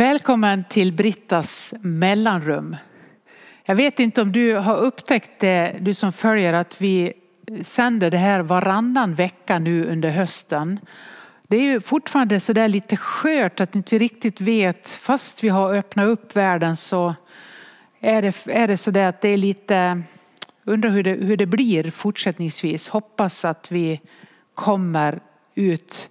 Välkommen till Brittas mellanrum. Jag vet inte om du har upptäckt det, du som följer, att vi sänder det här varannan vecka nu under hösten. Det är ju fortfarande så där lite skört att inte vi riktigt vet, fast vi har öppnat upp världen så är det, är det så där att det är lite, undrar hur det, hur det blir fortsättningsvis. Hoppas att vi kommer ut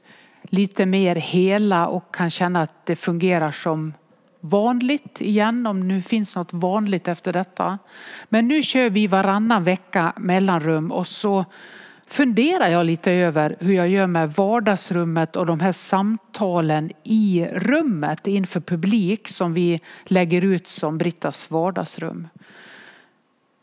lite mer hela och kan känna att det fungerar som vanligt igen om nu finns något vanligt efter detta. Men nu kör vi varannan vecka mellanrum och så funderar jag lite över hur jag gör med vardagsrummet och de här samtalen i rummet inför publik som vi lägger ut som Brittas vardagsrum.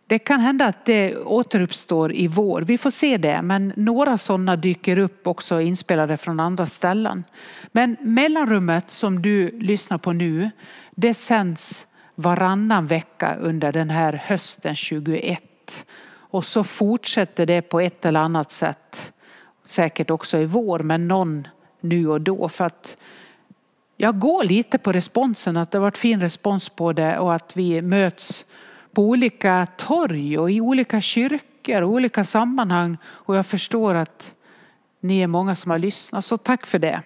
Det kan hända att det återuppstår i vår. Vi får se det. Men några sådana dyker upp också inspelade från andra ställen. Men mellanrummet som du lyssnar på nu, det sänds varannan vecka under den här hösten 21. Och så fortsätter det på ett eller annat sätt. Säkert också i vår, men någon nu och då. För att jag går lite på responsen, att det har varit fin respons på det och att vi möts på olika torg och i olika kyrkor och olika sammanhang. Och jag förstår att ni är många som har lyssnat, så tack för det.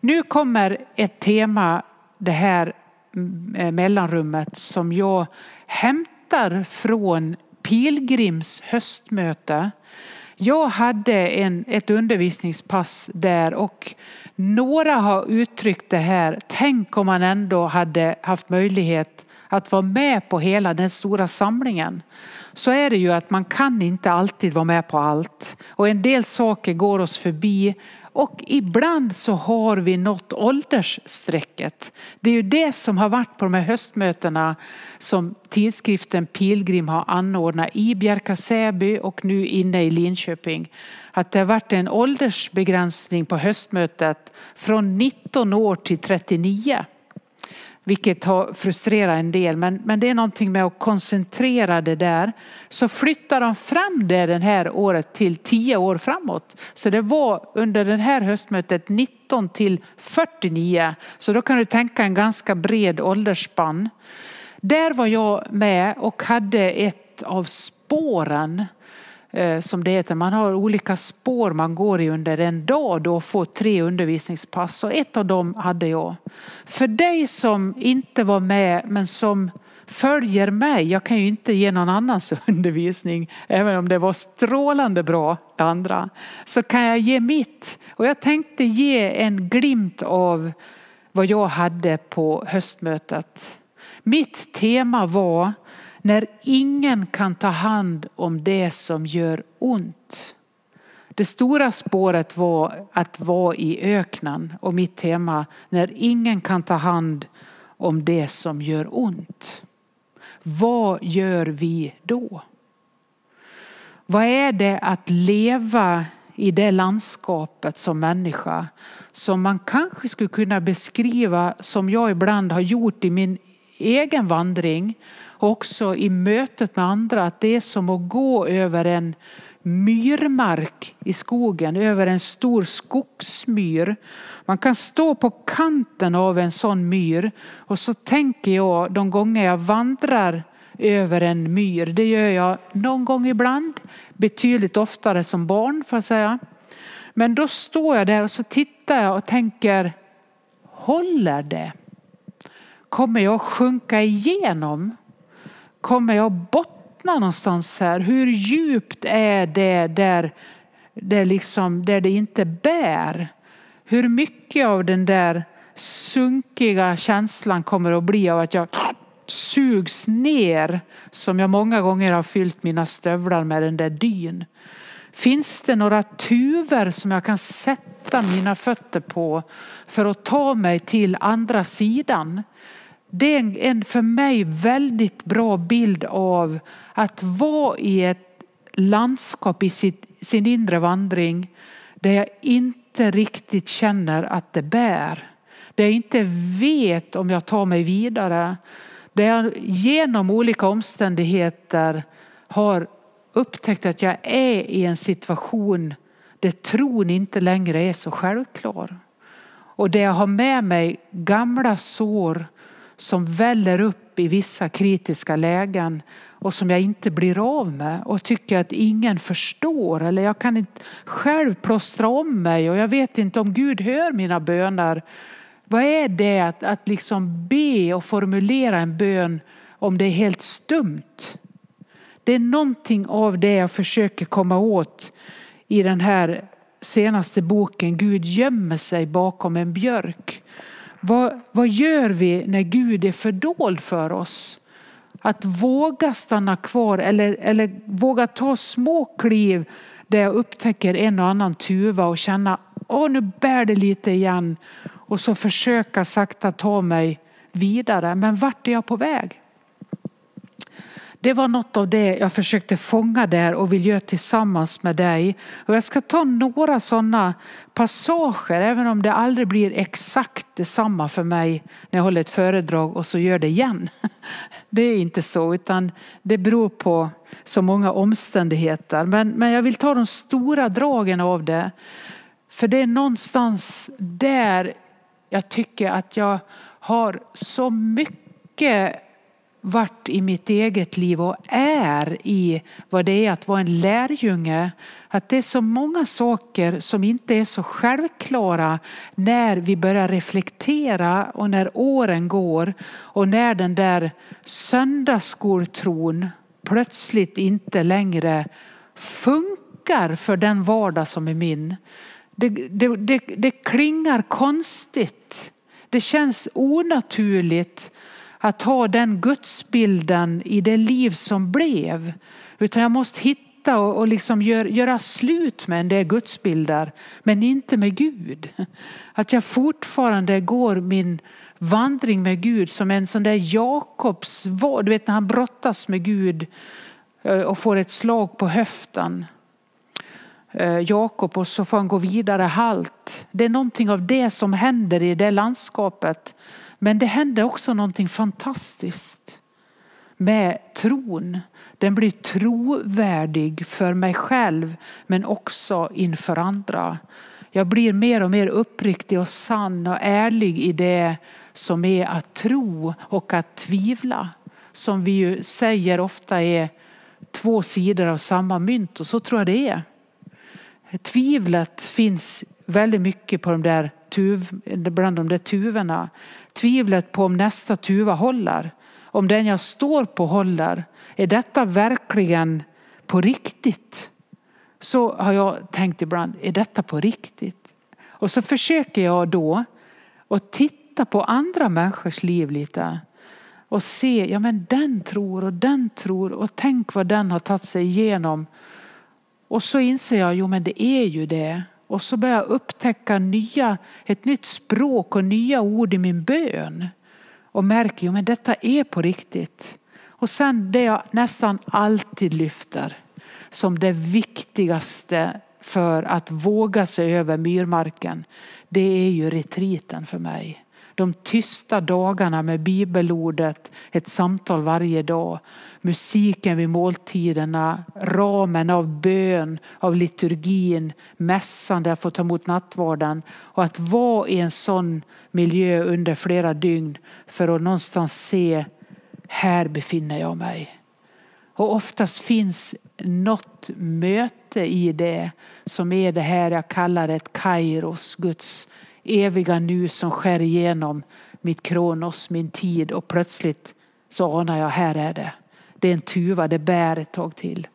Nu kommer ett tema, det här mm, mellanrummet, som jag hämtar från Pilgrims höstmöte. Jag hade en, ett undervisningspass där och några har uttryckt det här, tänk om man ändå hade haft möjlighet att vara med på hela den stora samlingen så är det ju att man kan inte alltid vara med på allt. Och en del saker går oss förbi och ibland så har vi nått åldersstrecket. Det är ju det som har varit på de här höstmötena som tidskriften Pilgrim har anordnat i Bjärka-Säby och nu inne i Linköping. Att det har varit en åldersbegränsning på höstmötet från 19 år till 39. Vilket har frustrerat en del. Men, men det är någonting med att koncentrera det där. Så flyttar de fram det den här året till 10 år framåt. Så det var under det här höstmötet 19 till 49. Så då kan du tänka en ganska bred åldersspann. Där var jag med och hade ett av spåren Eh, som det heter. Man har olika spår man går i under en dag då och får tre undervisningspass och ett av dem hade jag. För dig som inte var med men som följer mig, jag kan ju inte ge någon annans undervisning även om det var strålande bra det andra, så kan jag ge mitt. Och jag tänkte ge en glimt av vad jag hade på höstmötet. Mitt tema var när ingen kan ta hand om det som gör ont. Det stora spåret var att vara i öknen och mitt tema när ingen kan ta hand om det som gör ont. Vad gör vi då? Vad är det att leva i det landskapet som människa som man kanske skulle kunna beskriva som jag ibland har gjort i min egen vandring också i mötet med andra att det är som att gå över en myrmark i skogen, över en stor skogsmyr. Man kan stå på kanten av en sån myr och så tänker jag de gånger jag vandrar över en myr, det gör jag någon gång ibland, betydligt oftare som barn får jag säga. Men då står jag där och så tittar jag och tänker, håller det? Kommer jag sjunka igenom? Kommer jag bottna någonstans här? Hur djupt är det där, där, liksom, där det inte bär? Hur mycket av den där sunkiga känslan kommer att bli av att jag sugs ner som jag många gånger har fyllt mina stövlar med den där dyn. Finns det några tuver som jag kan sätta mina fötter på för att ta mig till andra sidan? Det är en för mig väldigt bra bild av att vara i ett landskap i sitt, sin inre vandring där jag inte riktigt känner att det bär. Där jag inte vet om jag tar mig vidare. Där jag genom olika omständigheter har upptäckt att jag är i en situation där tron inte längre är så självklar. och där jag har med mig gamla sår som väller upp i vissa kritiska lägen och som jag inte blir av med och tycker att ingen förstår eller jag kan inte själv plåstra om mig och jag vet inte om Gud hör mina böner. Vad är det att, att liksom be och formulera en bön om det är helt stumt? Det är någonting av det jag försöker komma åt i den här senaste boken Gud gömmer sig bakom en björk. Vad, vad gör vi när Gud är fördold för oss? Att våga stanna kvar eller, eller våga ta små kliv där jag upptäcker en och annan tuva och känna åh nu bär det lite igen och så försöka sakta ta mig vidare. Men vart är jag på väg? Det var något av det jag försökte fånga där och vill göra tillsammans med dig. Och jag ska ta några sådana passager, även om det aldrig blir exakt detsamma för mig när jag håller ett föredrag och så gör det igen. Det är inte så, utan det beror på så många omständigheter. Men, men jag vill ta de stora dragen av det. För det är någonstans där jag tycker att jag har så mycket varit i mitt eget liv och är i vad det är att vara en lärjunge. Att det är så många saker som inte är så självklara när vi börjar reflektera och när åren går och när den där söndagsskoltron plötsligt inte längre funkar för den vardag som är min. Det, det, det, det klingar konstigt. Det känns onaturligt att ha den gudsbilden i det liv som blev. Utan jag måste hitta och, och liksom gör, göra slut med en del gudsbilder. Men inte med Gud. Att jag fortfarande går min vandring med Gud som en sån där Jakobs, du vet när han brottas med Gud eh, och får ett slag på höften. Eh, Jakob och så får han gå vidare halt. Det är någonting av det som händer i det landskapet. Men det händer också någonting fantastiskt med tron. Den blir trovärdig för mig själv men också inför andra. Jag blir mer och mer uppriktig och sann och ärlig i det som är att tro och att tvivla. Som vi ju säger ofta är två sidor av samma mynt och så tror jag det är. Tvivlet finns väldigt mycket på de där tuv, bland de där tuvorna. Tvivlet på om nästa tuva håller. Om den jag står på håller. Är detta verkligen på riktigt? Så har jag tänkt ibland, är detta på riktigt? Och så försöker jag då att titta på andra människors liv lite och se, ja men den tror och den tror och tänk vad den har tagit sig igenom. Och så inser jag, jo men det är ju det. Och så börjar jag upptäcka nya, ett nytt språk och nya ord i min bön. Och märker att detta är på riktigt. Och sen det jag nästan alltid lyfter som det viktigaste för att våga sig över myrmarken. Det är ju retriten för mig. De tysta dagarna med bibelordet, ett samtal varje dag musiken vid måltiderna, ramen av bön, av liturgin, mässan där jag får ta emot nattvarden. Och att vara i en sån miljö under flera dygn för att någonstans se, här befinner jag mig. Och oftast finns något möte i det som är det här jag kallar ett kairos, Guds eviga nu som skär igenom mitt kronos, min tid och plötsligt så anar jag, här är det det är en tuva, det bär ett tag till.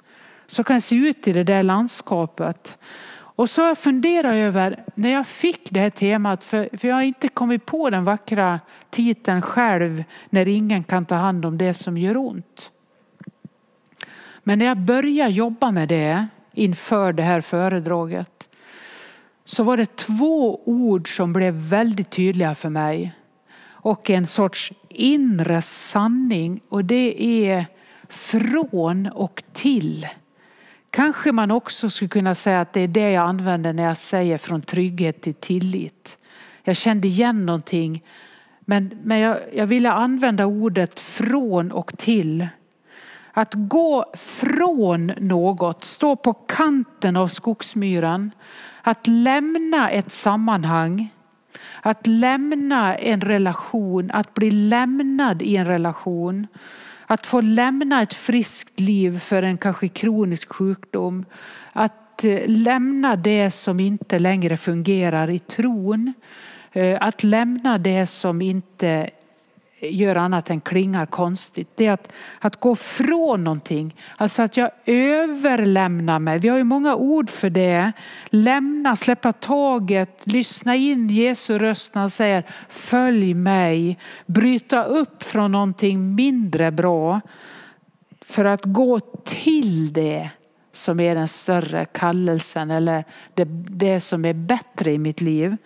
Så kan det se ut i det där landskapet. Och så har jag funderat över, när jag fick det här temat, för, för jag har inte kommit på den vackra titeln själv, när ingen kan ta hand om det som gör ont. Men när jag började jobba med det inför det här föredraget så var det två ord som blev väldigt tydliga för mig. Och en sorts inre sanning och det är från och till. Kanske man också skulle kunna säga att det är det jag använder när jag säger från trygghet till tillit. Jag kände igen någonting men, men jag, jag ville använda ordet från och till. Att gå från något, stå på kanten av skogsmyran, att lämna ett sammanhang, Att lämna en relation, att bli lämnad i en relation. Att få lämna ett friskt liv för en kanske kronisk sjukdom. Att eh, lämna det som inte längre fungerar i tron. Eh, att lämna det som inte gör annat än klingar konstigt. Det är att, att gå från någonting. Alltså att jag överlämnar mig. Vi har ju många ord för det. Lämna, släppa taget, lyssna in Jesu röst när han säger följ mig. Bryta upp från någonting mindre bra för att gå till det som är den större kallelsen eller det, det som är bättre i mitt liv.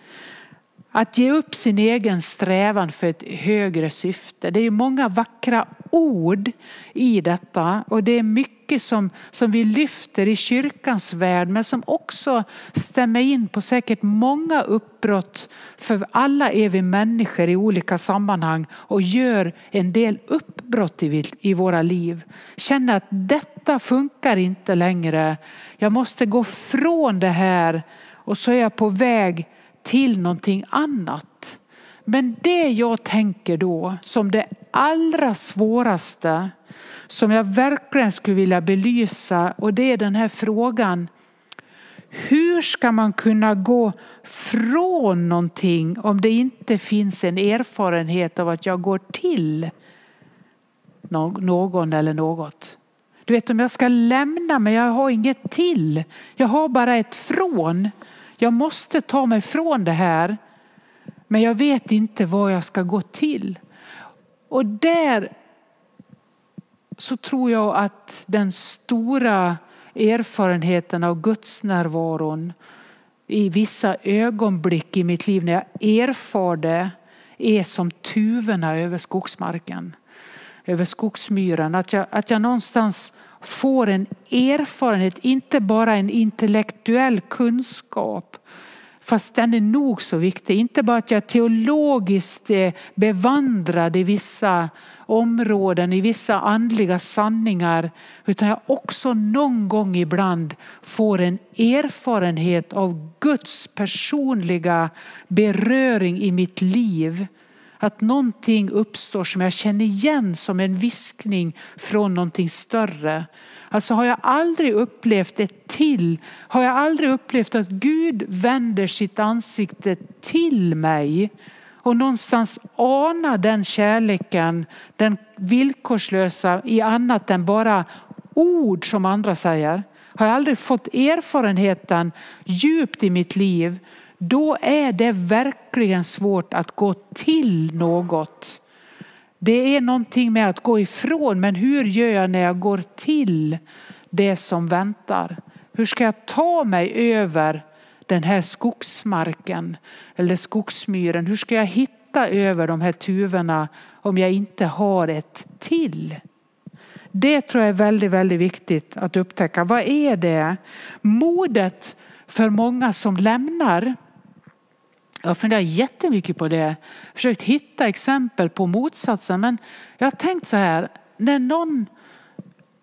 Att ge upp sin egen strävan för ett högre syfte. Det är många vackra ord i detta och det är mycket som, som vi lyfter i kyrkans värld men som också stämmer in på säkert många uppbrott. För alla är vi människor i olika sammanhang och gör en del uppbrott i, i våra liv. Känner att detta funkar inte längre. Jag måste gå från det här och så är jag på väg till någonting annat. Men det jag tänker då som det allra svåraste som jag verkligen skulle vilja belysa och det är den här frågan. Hur ska man kunna gå från någonting om det inte finns en erfarenhet av att jag går till någon eller något? Du vet om jag ska lämna men jag har inget till. Jag har bara ett från. Jag måste ta mig från det här. Men jag vet inte vad jag ska gå till. Och där så tror jag att den stora erfarenheten av Guds närvaron i vissa ögonblick i mitt liv när jag erfar det är som tuvorna över skogsmarken, över skogsmyren. Att jag, att jag någonstans får en erfarenhet, inte bara en intellektuell kunskap, fast den är nog så viktig. Inte bara att jag teologiskt är bevandrad i vissa områden, i vissa andliga sanningar, utan jag också någon gång ibland får en erfarenhet av Guds personliga beröring i mitt liv att någonting uppstår som jag känner igen som en viskning från någonting större. Alltså har jag aldrig upplevt ett till, har jag aldrig upplevt att Gud vänder sitt ansikte till mig och någonstans ana den kärleken, den villkorslösa i annat än bara ord som andra säger. Har jag aldrig fått erfarenheten djupt i mitt liv då är det verkligen svårt att gå till något. Det är någonting med att gå ifrån, men hur gör jag när jag går till det som väntar? Hur ska jag ta mig över den här skogsmarken eller skogsmyren? Hur ska jag hitta över de här tuvorna om jag inte har ett till? Det tror jag är väldigt, väldigt viktigt att upptäcka. Vad är det? Modet för många som lämnar jag har funderat jättemycket på det. Försökt hitta exempel på motsatsen. Men jag har tänkt så här. När någon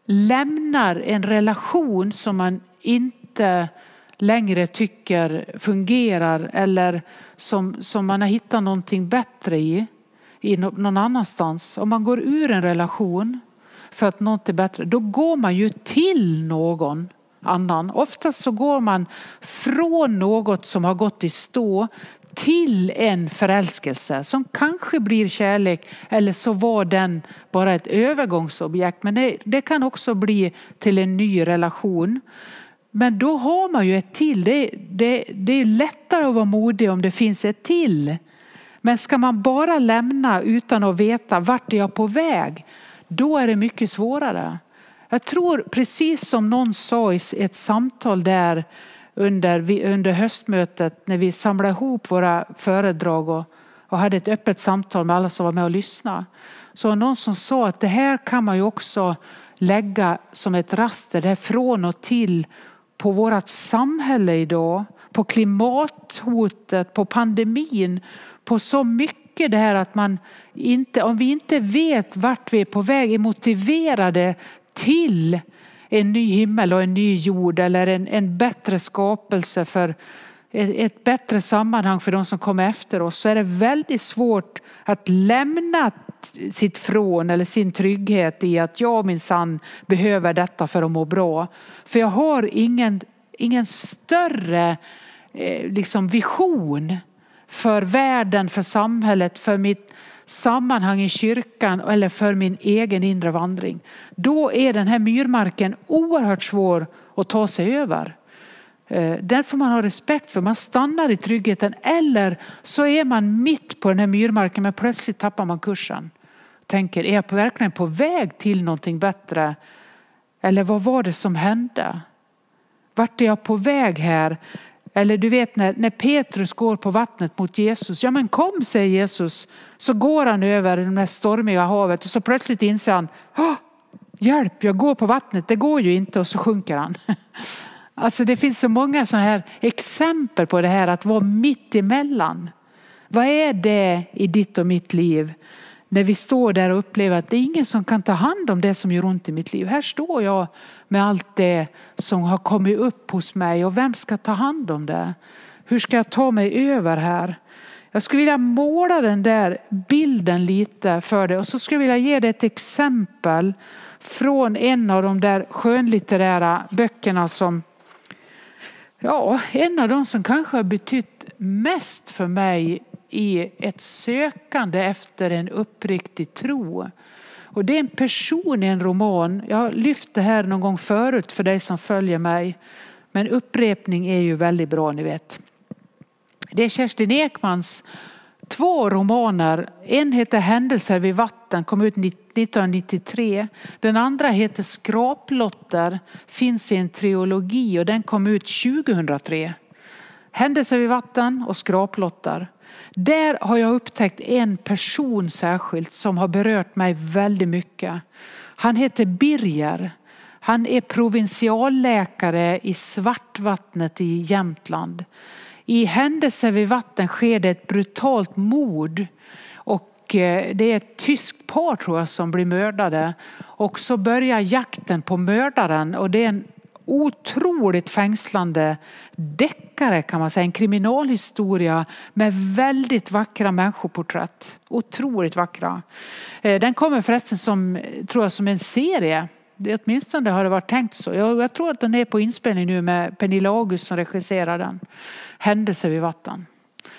lämnar en relation som man inte längre tycker fungerar eller som, som man har hittat någonting bättre i, i någon annanstans. Om man går ur en relation för att något är bättre, då går man ju till någon annan. Oftast så går man från något som har gått i stå till en förälskelse som kanske blir kärlek eller så var den bara ett övergångsobjekt. Men det, det, kan också bli till en ny relation. Men då har man ju ett till. Det, det, det är lättare att vara modig om det finns ett till. Men ska man bara lämna utan att veta vart är jag på väg, då är det mycket svårare. Jag tror precis som någon sa i ett samtal där under, under höstmötet när vi samlade ihop våra föredrag och, och hade ett öppet samtal med alla som var med och lyssnade. Så någon som sa att det här kan man ju också lägga som ett raster, det här från och till på vårt samhälle idag, på klimathotet, på pandemin, på så mycket det här att man inte, om vi inte vet vart vi är på väg, är motiverade till en ny himmel och en ny jord eller en, en bättre skapelse för ett bättre sammanhang för de som kommer efter oss så är det väldigt svårt att lämna sitt från eller sin trygghet i att jag minsann behöver detta för att må bra. För jag har ingen, ingen större eh, liksom vision för världen, för samhället, för mitt sammanhang i kyrkan eller för min egen inre vandring. Då är den här myrmarken oerhört svår att ta sig över. Eh, den får man ha respekt för. Man stannar i tryggheten eller så är man mitt på den här myrmarken men plötsligt tappar man kursen. Tänker, är jag verkligen på väg till någonting bättre? Eller vad var det som hände? Vart är jag på väg här? Eller du vet när, när Petrus går på vattnet mot Jesus. Ja men kom säger Jesus. Så går han över det här stormiga havet och så plötsligt inser han. Hjälp, jag går på vattnet. Det går ju inte och så sjunker han. Alltså det finns så många sådana här exempel på det här att vara mitt emellan. Vad är det i ditt och mitt liv? När vi står där och upplever att det är ingen som kan ta hand om det som gör ont i mitt liv. Här står jag med allt det som har kommit upp hos mig och vem ska ta hand om det? Hur ska jag ta mig över här? Jag skulle vilja måla den där bilden lite för dig och så skulle jag vilja ge dig ett exempel från en av de där skönlitterära böckerna som Ja, en av de som kanske har betytt mest för mig i ett sökande efter en uppriktig tro. Och det är en person i en roman. Jag har lyft det här någon gång förut för dig som följer mig. Men upprepning är ju väldigt bra, ni vet. Det är Kerstin Ekmans två romaner. En heter Händelser vid vatten, kom ut 1993. Den andra heter Skraplotter, finns i en trilogi och den kom ut 2003. Händelser vid vatten och Skraplotter. Där har jag upptäckt en person särskilt som har berört mig väldigt mycket. Han heter Birger. Han är provinsialläkare i Svartvattnet i Jämtland. I händelser vid vatten sker det ett brutalt mord och eh, det är ett tyskt par tror jag som blir mördade. Och så börjar jakten på mördaren och det är en otroligt fängslande deckare kan man säga. En kriminalhistoria med väldigt vackra människoporträtt. Otroligt vackra. Eh, den kommer förresten som, tror jag, som en serie Åtminstone har det varit tänkt så. Jag, jag tror att den är på inspelning nu med Pernilla August som regisserar den. Händelser vid vatten.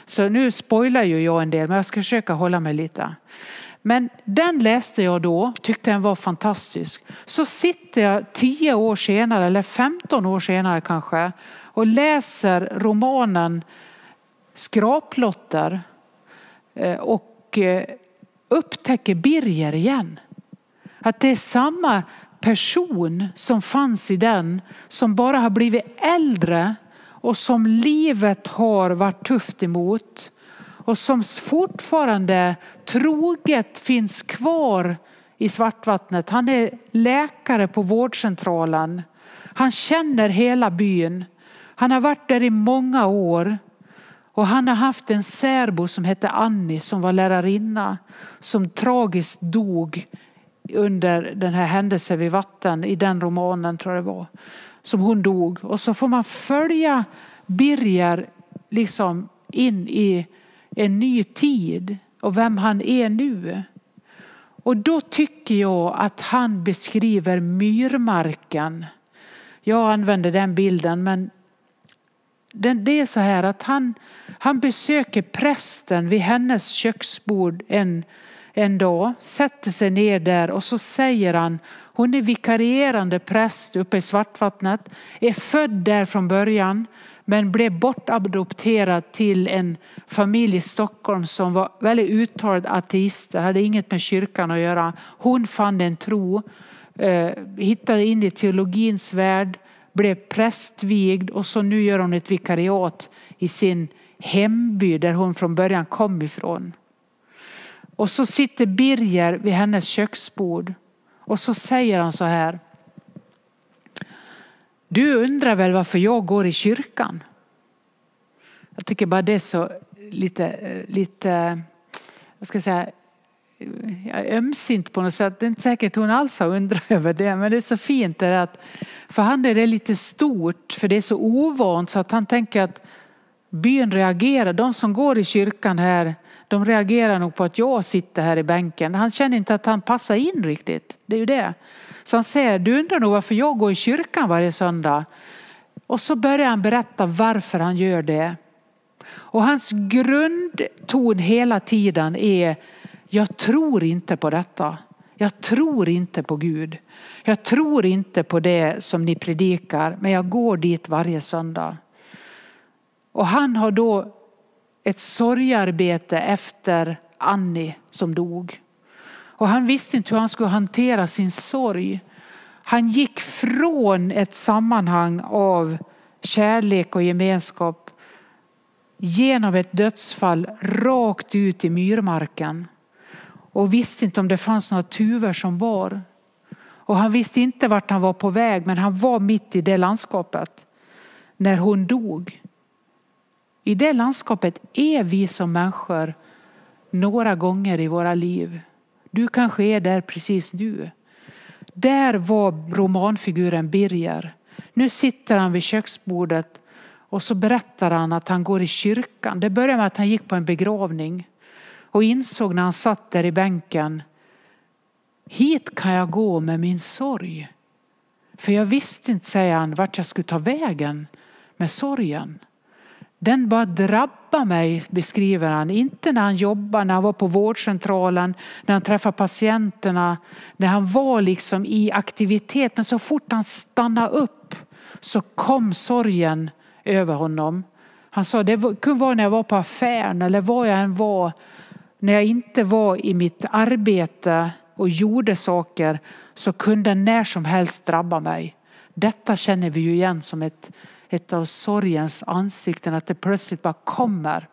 Så nu spoilar ju jag en del men jag ska försöka hålla mig lite. Men den läste jag då, tyckte den var fantastisk. Så sitter jag tio år senare eller 15 år senare kanske och läser romanen Skraplotter eh, och eh, upptäcker Birger igen. Att det är samma person som fanns i den som bara har blivit äldre och som livet har varit tufft emot och som fortfarande troget finns kvar i Svartvattnet. Han är läkare på vårdcentralen. Han känner hela byn. Han har varit där i många år och han har haft en särbo som hette Annie som var lärarinna som tragiskt dog under den här händelsen vid vatten i den romanen tror jag det var. Som hon dog. Och så får man följa Birger liksom in i en ny tid och vem han är nu. Och då tycker jag att han beskriver myrmarken. Jag använder den bilden men det är så här att han, han besöker prästen vid hennes köksbord en en dag, sätter sig ner där och så säger han, hon är vikarierande präst uppe i Svartvattnet, är född där från början men blev bortadopterad till en familj i Stockholm som var väldigt uttalad ateister, hade inget med kyrkan att göra. Hon fann en tro, eh, hittade in i teologins värld, blev prästvigd och så nu gör hon ett vikariat i sin hemby där hon från början kom ifrån. Och så sitter Birger vid hennes köksbord och så säger han så här. Du undrar väl varför jag går i kyrkan? Jag tycker bara det är så lite, eh, lite vad ska jag säga, eh, ömsint på något sätt. Det är inte säkert hon alls har undrat över det, men det är så fint. Att, för han är det lite stort, för det är så ovant så att han tänker att Byn reagerar, de som går i kyrkan här, de reagerar nog på att jag sitter här i bänken. Han känner inte att han passar in riktigt. Det är ju det. Så han säger, du undrar nog varför jag går i kyrkan varje söndag. Och så börjar han berätta varför han gör det. Och hans grundton hela tiden är, jag tror inte på detta. Jag tror inte på Gud. Jag tror inte på det som ni predikar, men jag går dit varje söndag. Och han har då ett sorgarbete efter Annie som dog. Och han visste inte hur han skulle hantera sin sorg. Han gick från ett sammanhang av kärlek och gemenskap genom ett dödsfall rakt ut i myrmarken och visste inte om det fanns några tuvor som bar. Och han visste inte vart han var på väg men han var mitt i det landskapet när hon dog. I det landskapet är vi som människor några gånger i våra liv. Du kanske är där precis nu. Där var romanfiguren Birger. Nu sitter han vid köksbordet och så berättar han att han går i kyrkan. Det började med att han gick på en begravning och insåg när han satt där i bänken. Hit kan jag gå med min sorg. För jag visste inte, säger han, vart jag skulle ta vägen med sorgen. Den bara drabbar mig, beskriver han. Inte när han jobbar, när han var på vårdcentralen, när han träffade patienterna, när han var liksom i aktivitet. Men så fort han stannade upp så kom sorgen över honom. Han sa det kunde vara när jag var på affären eller var jag än var. När jag inte var i mitt arbete och gjorde saker så kunde när som helst drabba mig. Detta känner vi ju igen som ett ett av sorgens ansikten, att det plötsligt bara kommer.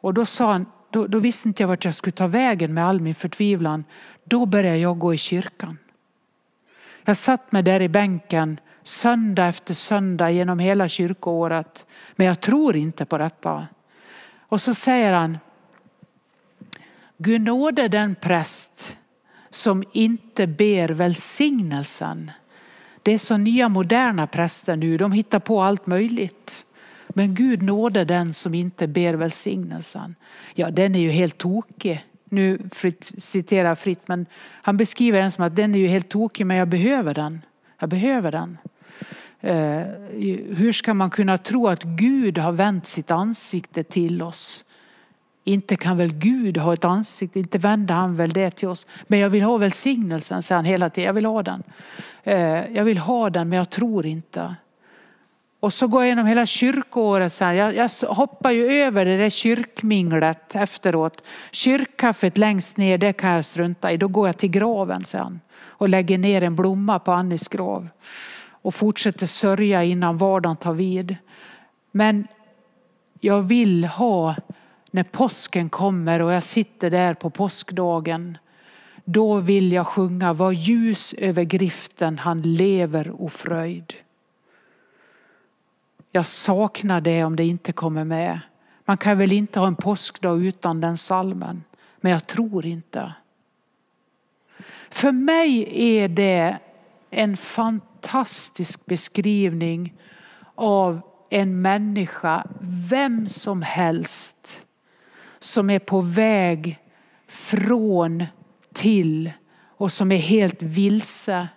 Och då sa han, då, då visste inte jag vart jag skulle ta vägen med all min förtvivlan. Då började jag gå i kyrkan. Jag satt mig där i bänken söndag efter söndag genom hela kyrkoåret. Men jag tror inte på detta. Och så säger han, Gud nåde den präst som inte ber välsignelsen det är så nya moderna präster nu, de hittar på allt möjligt. Men Gud nåde den som inte ber välsignelsen. Ja, den är ju helt tokig. Nu fritt, citerar fritt, men han beskriver den som att den är ju helt tokig, men jag behöver den. Jag behöver den. Eh, hur ska man kunna tro att Gud har vänt sitt ansikte till oss? Inte kan väl Gud ha ett ansikte, inte vänder han väl det till oss. Men jag vill ha välsignelsen, säger han hela tiden. Jag vill ha den. Eh, jag vill ha den men jag tror inte. Och så går jag igenom hela kyrkoåret. Så jag, jag hoppar ju över det där kyrkminglet efteråt. Kyrkkaffet längst ner, det kan jag strunta i. Då går jag till graven sen och lägger ner en blomma på Annis grav. Och fortsätter sörja innan vardagen tar vid. Men jag vill ha, när påsken kommer och jag sitter där på påskdagen då vill jag sjunga, var ljus över griften, han lever och fröjd Jag saknar det om det inte kommer med. Man kan väl inte ha en påskdag utan den salmen, men jag tror inte. För mig är det en fantastisk beskrivning av en människa, vem som helst, som är på väg från till och som är helt vilse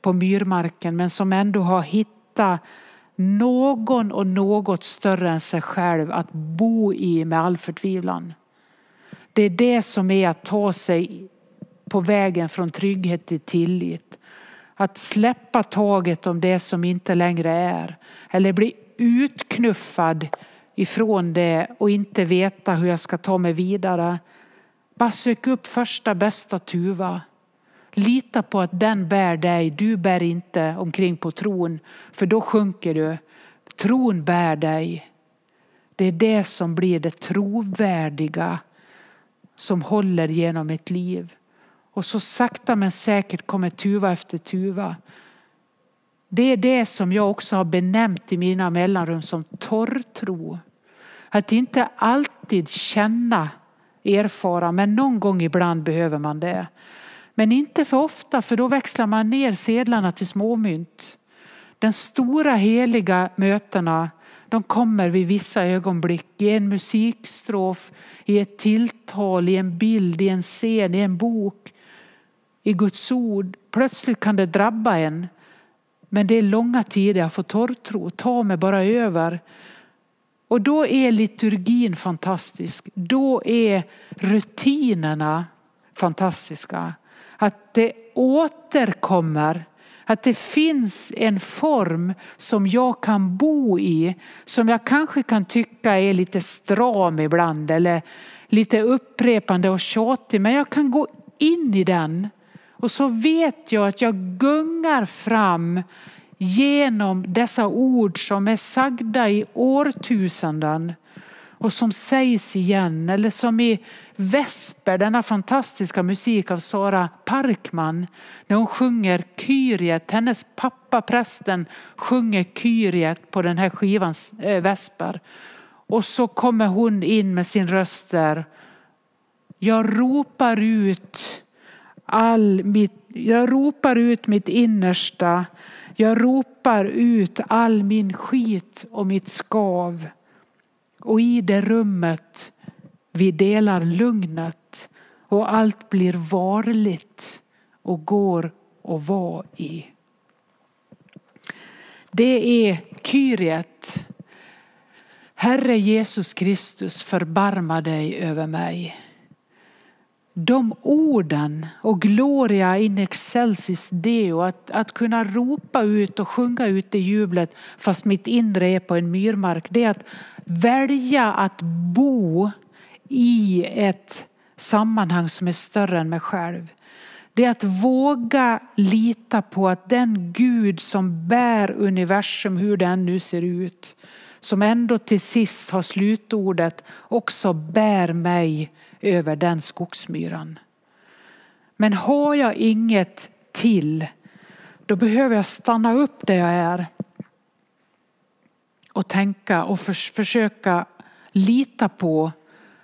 på myrmarken men som ändå har hittat någon och något större än sig själv att bo i med all förtvivlan. Det är det som är att ta sig på vägen från trygghet till tillit. Att släppa taget om det som inte längre är. Eller bli utknuffad ifrån det och inte veta hur jag ska ta mig vidare. Bara sök upp första bästa tuva. Lita på att den bär dig. Du bär inte omkring på tron för då sjunker du. Tron bär dig. Det är det som blir det trovärdiga som håller genom ett liv. Och så sakta men säkert kommer tuva efter tuva. Det är det som jag också har benämnt i mina mellanrum som torrtro. Att inte alltid känna erfara, men någon gång ibland behöver man det. Men inte för ofta, för då växlar man ner sedlarna till småmynt. Den stora heliga mötena, De kommer vid vissa ögonblick i en musikstrof, i ett tilltal, i en bild, i en scen, i en bok, i Guds ord. Plötsligt kan det drabba en. Men det är långa tider jag får torrtro, ta mig bara över. Och då är liturgin fantastisk. Då är rutinerna fantastiska. Att det återkommer. Att det finns en form som jag kan bo i. Som jag kanske kan tycka är lite stram ibland. Eller lite upprepande och tjatig. Men jag kan gå in i den. Och så vet jag att jag gungar fram genom dessa ord som är sagda i årtusenden och som sägs igen. Eller som i Vesper, denna fantastiska musik av Sara Parkman. När hon sjunger Kyriet, hennes pappa prästen sjunger Kyriet på den här skivan äh, eh, Vesper. Och så kommer hon in med sin röst där. Jag ropar ut all mitt, jag ropar ut mitt innersta jag ropar ut all min skit och mitt skav. Och i det rummet vi delar lugnet och allt blir varligt och går att vara i. Det är Kyriet. Herre Jesus Kristus, förbarma dig över mig de orden och gloria in excelsis deo, att, att kunna ropa ut och sjunga ut i jublet fast mitt inre är på en myrmark, det är att välja att bo i ett sammanhang som är större än mig själv. Det är att våga lita på att den Gud som bär universum, hur den nu ser ut, som ändå till sist har slutordet, också bär mig över den skogsmyran. Men har jag inget till, då behöver jag stanna upp där jag är och tänka och för, försöka lita på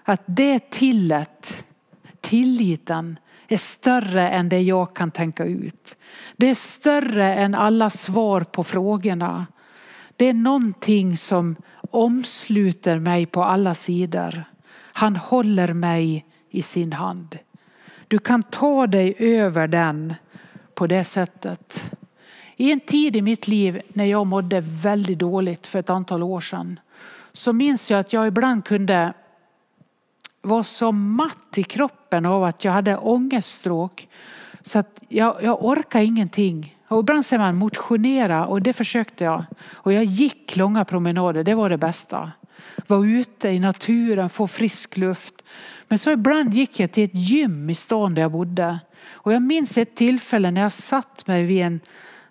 att det tillet, tilliten, är större än det jag kan tänka ut. Det är större än alla svar på frågorna. Det är någonting som omsluter mig på alla sidor. Han håller mig i sin hand. Du kan ta dig över den på det sättet. I en tid i mitt liv när jag mådde väldigt dåligt för ett antal år sedan så minns jag att jag ibland kunde vara så matt i kroppen av att jag hade ångeststråk så att jag, jag orkade ingenting. Och ibland säger man motionera och det försökte jag. Och jag gick långa promenader, det var det bästa vara ute i naturen, få frisk luft. Men så ibland gick jag till ett gym i stan där jag bodde. Och jag minns ett tillfälle när jag satt mig vid en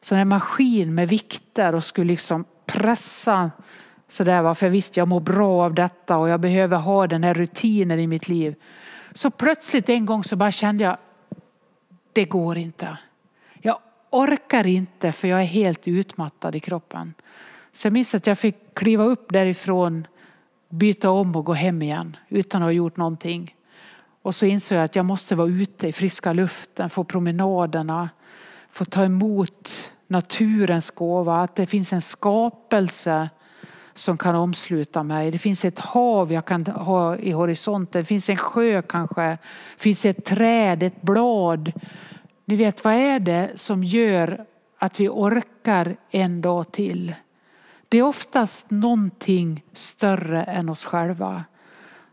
sån här maskin med vikter och skulle liksom pressa sådär. För jag visste jag mår bra av detta och jag behöver ha den här rutinen i mitt liv. Så plötsligt en gång så bara kände jag, det går inte. Jag orkar inte för jag är helt utmattad i kroppen. Så jag minns att jag fick kliva upp därifrån byta om och gå hem igen utan att ha gjort någonting. Och så insåg jag att jag måste vara ute i friska luften, få promenaderna, få ta emot naturens gåva, att det finns en skapelse som kan omsluta mig. Det finns ett hav jag kan ha i horisonten, det finns en sjö kanske, det finns ett träd, ett blad. Ni vet, vad är det som gör att vi orkar en dag till? Det är oftast någonting större än oss själva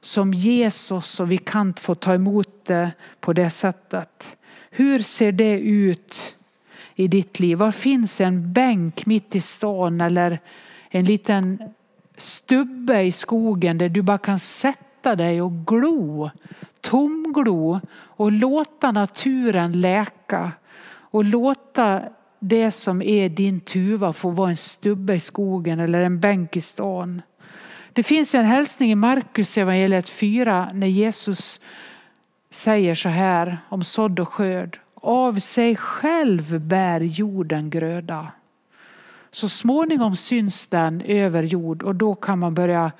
som ges oss och vi kan få ta emot det på det sättet. Hur ser det ut i ditt liv? Var finns en bänk mitt i stan eller en liten stubbe i skogen där du bara kan sätta dig och glo, tomglo och låta naturen läka och låta det som är din tuva får vara en stubbe i skogen eller en bänk i stan. Det finns en hälsning i Markus evangeliet 4 när Jesus säger så här om sådd och skörd. Av sig själv bär jorden gröda. Så småningom syns den över jord och då kan man börja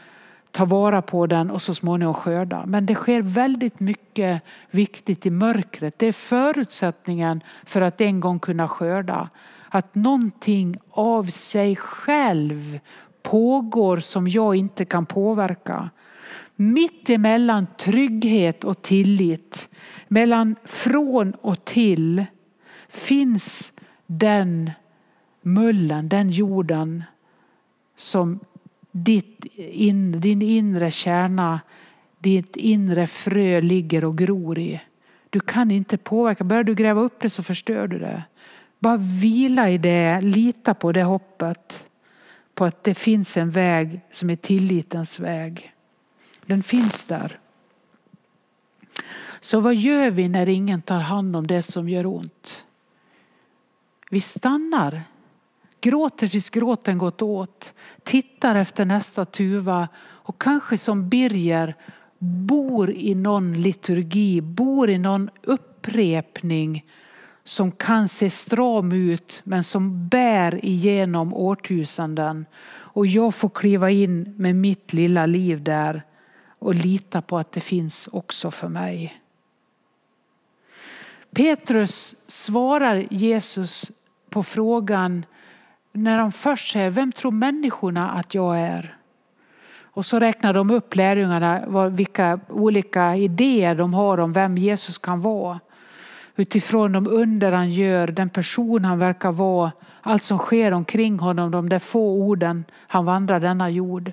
ta vara på den och så småningom skörda. Men det sker väldigt mycket viktigt i mörkret. Det är förutsättningen för att en gång kunna skörda. Att någonting av sig själv pågår som jag inte kan påverka. Mitt emellan trygghet och tillit, mellan från och till finns den mullen, den jorden som ditt in, din inre kärna, ditt inre frö ligger och gror i. Du kan inte påverka. Börjar du gräva upp det så förstör du det. Bara vila i det, lita på det hoppet. På att det finns en väg som är tillitens väg. Den finns där. Så vad gör vi när ingen tar hand om det som gör ont? Vi stannar, gråter tills gråten gått åt, tittar efter nästa tuva och kanske som Birger bor i någon liturgi, bor i någon upprepning som kan se stram ut men som bär igenom årtusenden. Och jag får kliva in med mitt lilla liv där och lita på att det finns också för mig. Petrus svarar Jesus på frågan när de först säger, vem tror människorna att jag är? Och så räknar de upp lärjungarna vilka olika idéer de har om vem Jesus kan vara. Utifrån de under han gör, den person han verkar vara, allt som sker omkring honom, de där få orden, han vandrar denna jord.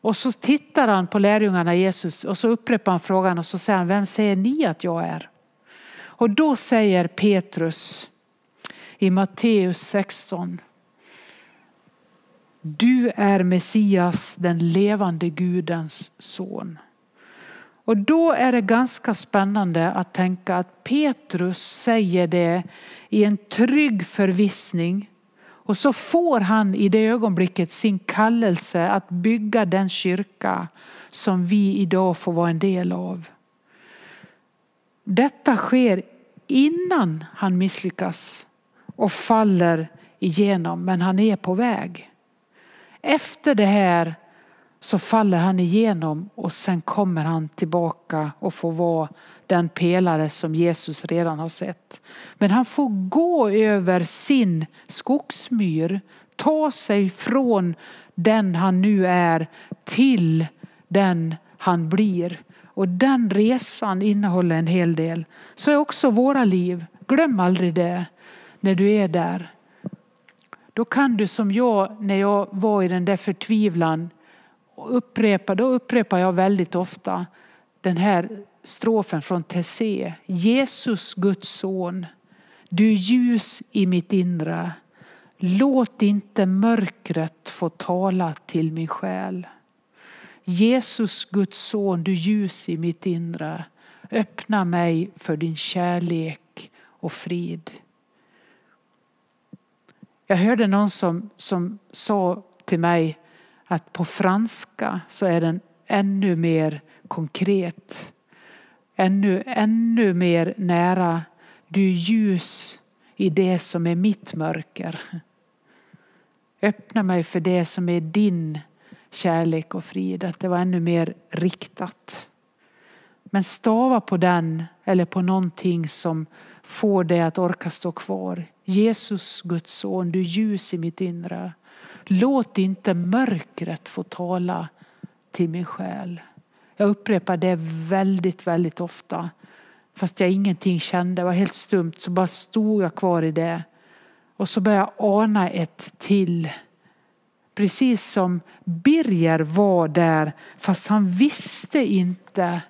Och så tittar han på lärjungarna Jesus och så upprepar han frågan och så säger han, vem säger ni att jag är? Och då säger Petrus i Matteus 16, du är Messias, den levande Gudens son. Och då är det ganska spännande att tänka att Petrus säger det i en trygg förvissning. Och så får han i det ögonblicket sin kallelse att bygga den kyrka som vi idag får vara en del av. Detta sker innan han misslyckas och faller igenom, men han är på väg. Efter det här så faller han igenom och sen kommer han tillbaka och får vara den pelare som Jesus redan har sett. Men han får gå över sin skogsmyr, ta sig från den han nu är till den han blir. Och den resan innehåller en hel del. Så är också våra liv. Glöm aldrig det när du är där. Då kan du som jag när jag var i den där förtvivlan upprepa, då upprepar jag väldigt ofta den här strofen från Tessé. Jesus Guds son, du ljus i mitt inre. Låt inte mörkret få tala till min själ. Jesus Guds son, du ljus i mitt inre. Öppna mig för din kärlek och frid. Jag hörde någon som, som sa till mig att på franska så är den ännu mer konkret. Ännu, ännu mer nära. Du ljus i det som är mitt mörker. Öppna mig för det som är din kärlek och frid. Att det var ännu mer riktat. Men stava på den eller på någonting som får dig att orka stå kvar. Jesus, Guds son, du ljus i mitt inre. Låt inte mörkret få tala till min själ. Jag upprepar det väldigt, väldigt ofta. Fast jag ingenting kände, det var helt stumt, så bara stod jag kvar i det. Och så började jag ana ett till. Precis som Birger var där, fast han visste inte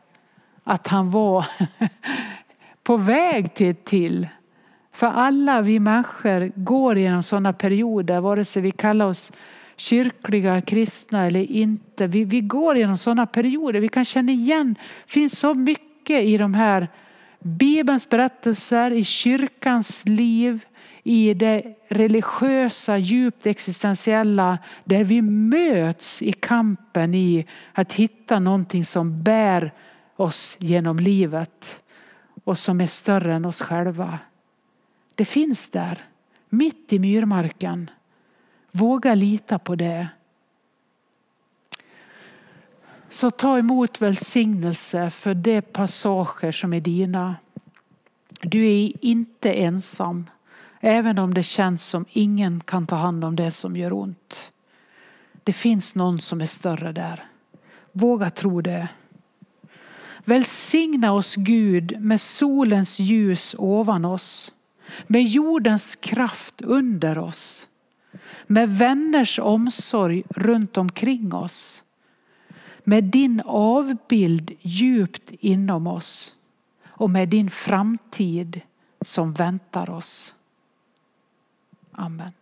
att han var på väg till ett till. För alla vi människor går genom sådana perioder, vare sig vi kallar oss kyrkliga, kristna eller inte. Vi, vi går genom sådana perioder. Vi kan känna igen, det finns så mycket i de här Bibelns berättelser, i kyrkans liv, i det religiösa, djupt existentiella, där vi möts i kampen i att hitta någonting som bär oss genom livet och som är större än oss själva. Det finns där, mitt i myrmarken. Våga lita på det. Så ta emot välsignelse för de passager som är dina. Du är inte ensam, även om det känns som ingen kan ta hand om det som gör ont. Det finns någon som är större där. Våga tro det. Välsigna oss Gud med solens ljus ovan oss, med jordens kraft under oss, med vänners omsorg runt omkring oss, med din avbild djupt inom oss och med din framtid som väntar oss. Amen.